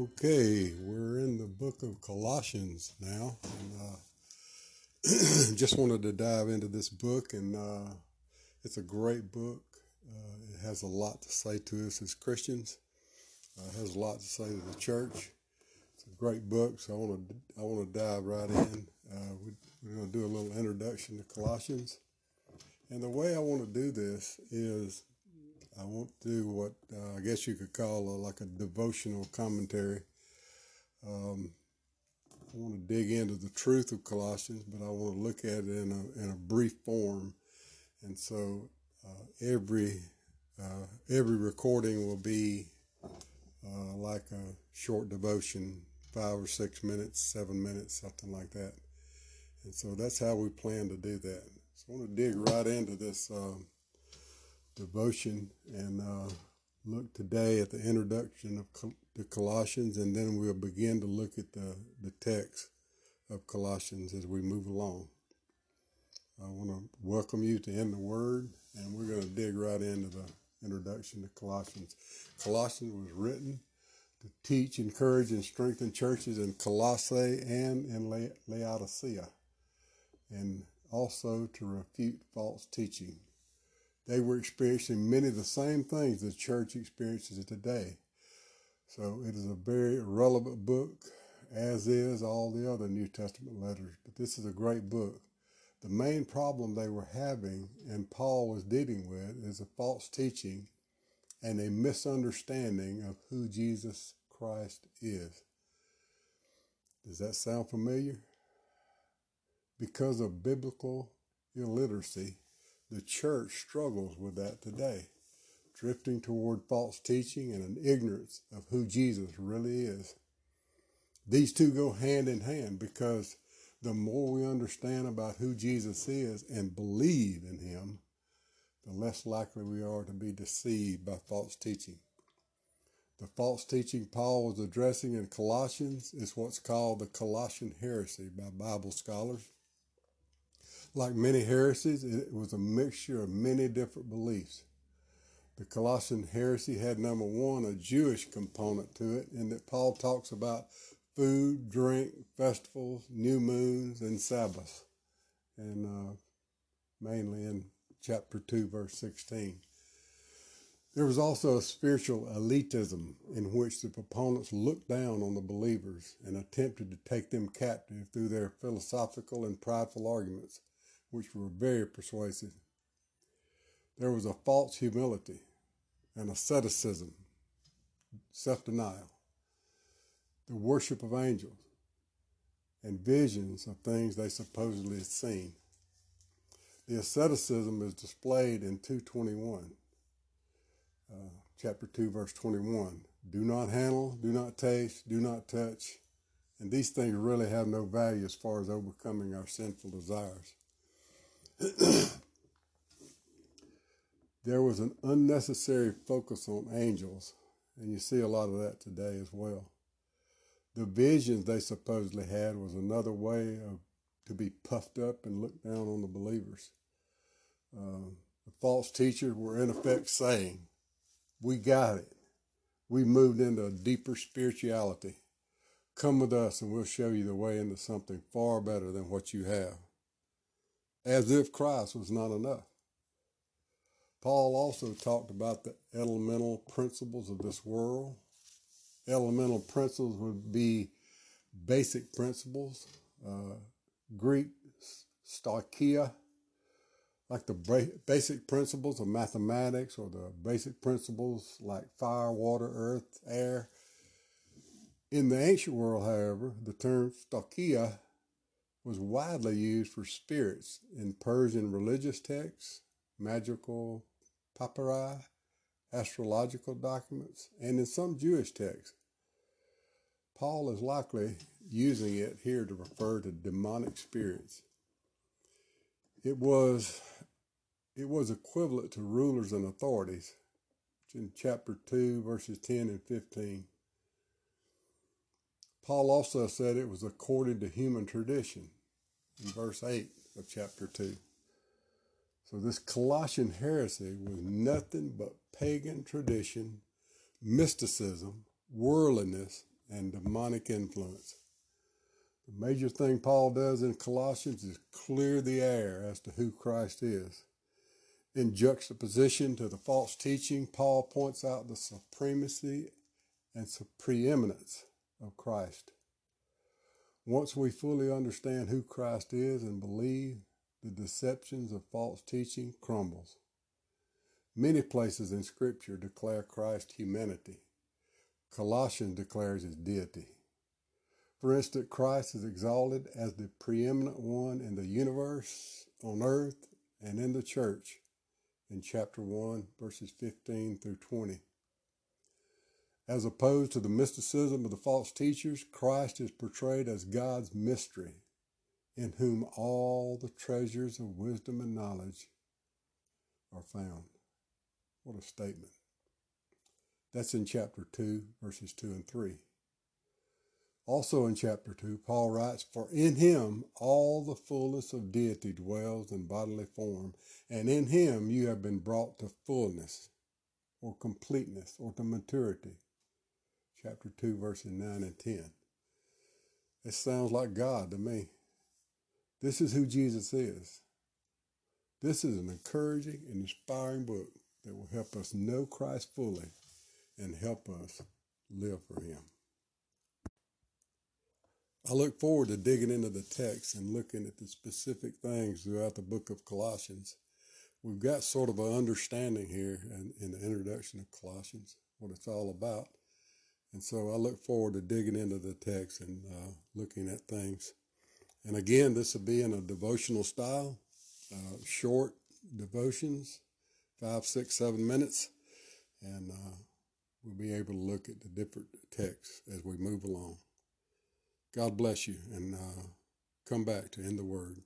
Okay, we're in the book of Colossians now, and uh, just wanted to dive into this book, and uh, it's a great book. Uh, it has a lot to say to us as Christians. Uh, it has a lot to say to the church. It's a great book, so I want to I want to dive right in. Uh, we, we're going to do a little introduction to Colossians, and the way I want to do this is I want to do what uh, I guess you could call a, like a devotional commentary. Um, I want to dig into the truth of Colossians, but I want to look at it in a, in a brief form. And so uh, every uh, every recording will be uh, like a short devotion, five or six minutes, seven minutes, something like that. And so that's how we plan to do that. So I want to dig right into this. Um, devotion and uh, look today at the introduction of Col- the Colossians, and then we'll begin to look at the, the text of Colossians as we move along. I want to welcome you to In the Word, and we're going to dig right into the introduction to Colossians. Colossians was written to teach, encourage, and strengthen churches in Colossae and in Laodicea, and also to refute false teaching they were experiencing many of the same things the church experiences today. So it is a very relevant book, as is all the other New Testament letters. But this is a great book. The main problem they were having and Paul was dealing with is a false teaching and a misunderstanding of who Jesus Christ is. Does that sound familiar? Because of biblical illiteracy, the church struggles with that today, drifting toward false teaching and an ignorance of who Jesus really is. These two go hand in hand because the more we understand about who Jesus is and believe in him, the less likely we are to be deceived by false teaching. The false teaching Paul was addressing in Colossians is what's called the Colossian heresy by Bible scholars. Like many heresies, it was a mixture of many different beliefs. The Colossian heresy had number one, a Jewish component to it, in that Paul talks about food, drink, festivals, new moons, and Sabbaths, and uh, mainly in chapter 2, verse 16. There was also a spiritual elitism in which the proponents looked down on the believers and attempted to take them captive through their philosophical and prideful arguments which were very persuasive. There was a false humility and asceticism, self denial, the worship of angels, and visions of things they supposedly had seen. The asceticism is displayed in 221, uh, chapter 2, verse 21. Do not handle, do not taste, do not touch. And these things really have no value as far as overcoming our sinful desires. there was an unnecessary focus on angels, and you see a lot of that today as well. The visions they supposedly had was another way of to be puffed up and look down on the believers. Uh, the false teachers were in effect saying, "We got it. We moved into a deeper spirituality. Come with us, and we'll show you the way into something far better than what you have." As if Christ was not enough. Paul also talked about the elemental principles of this world. Elemental principles would be basic principles, uh, Greek stoicheia, like the basic principles of mathematics or the basic principles like fire, water, earth, air. In the ancient world, however, the term stoicheia was widely used for spirits in Persian religious texts, magical papyri, astrological documents, and in some Jewish texts. Paul is likely using it here to refer to demonic spirits. It was it was equivalent to rulers and authorities in chapter 2 verses 10 and 15 Paul also said it was according to human tradition in verse 8 of chapter 2. So this Colossian heresy was nothing but pagan tradition, mysticism, worldliness, and demonic influence. The major thing Paul does in Colossians is clear the air as to who Christ is. In juxtaposition to the false teaching, Paul points out the supremacy and preeminence of Christ. Once we fully understand who Christ is and believe, the deceptions of false teaching crumbles. Many places in Scripture declare Christ's humanity. Colossians declares his deity. For instance, Christ is exalted as the preeminent one in the universe, on earth, and in the church in chapter 1, verses 15 through 20. As opposed to the mysticism of the false teachers, Christ is portrayed as God's mystery, in whom all the treasures of wisdom and knowledge are found. What a statement. That's in chapter 2, verses 2 and 3. Also in chapter 2, Paul writes, For in him all the fullness of deity dwells in bodily form, and in him you have been brought to fullness, or completeness, or to maturity. Chapter 2, verses 9 and 10. It sounds like God to me. This is who Jesus is. This is an encouraging and inspiring book that will help us know Christ fully and help us live for Him. I look forward to digging into the text and looking at the specific things throughout the book of Colossians. We've got sort of an understanding here in, in the introduction of Colossians, what it's all about. And so I look forward to digging into the text and uh, looking at things. And again, this will be in a devotional style, uh, short devotions, five, six, seven minutes. And uh, we'll be able to look at the different texts as we move along. God bless you and uh, come back to In the Word.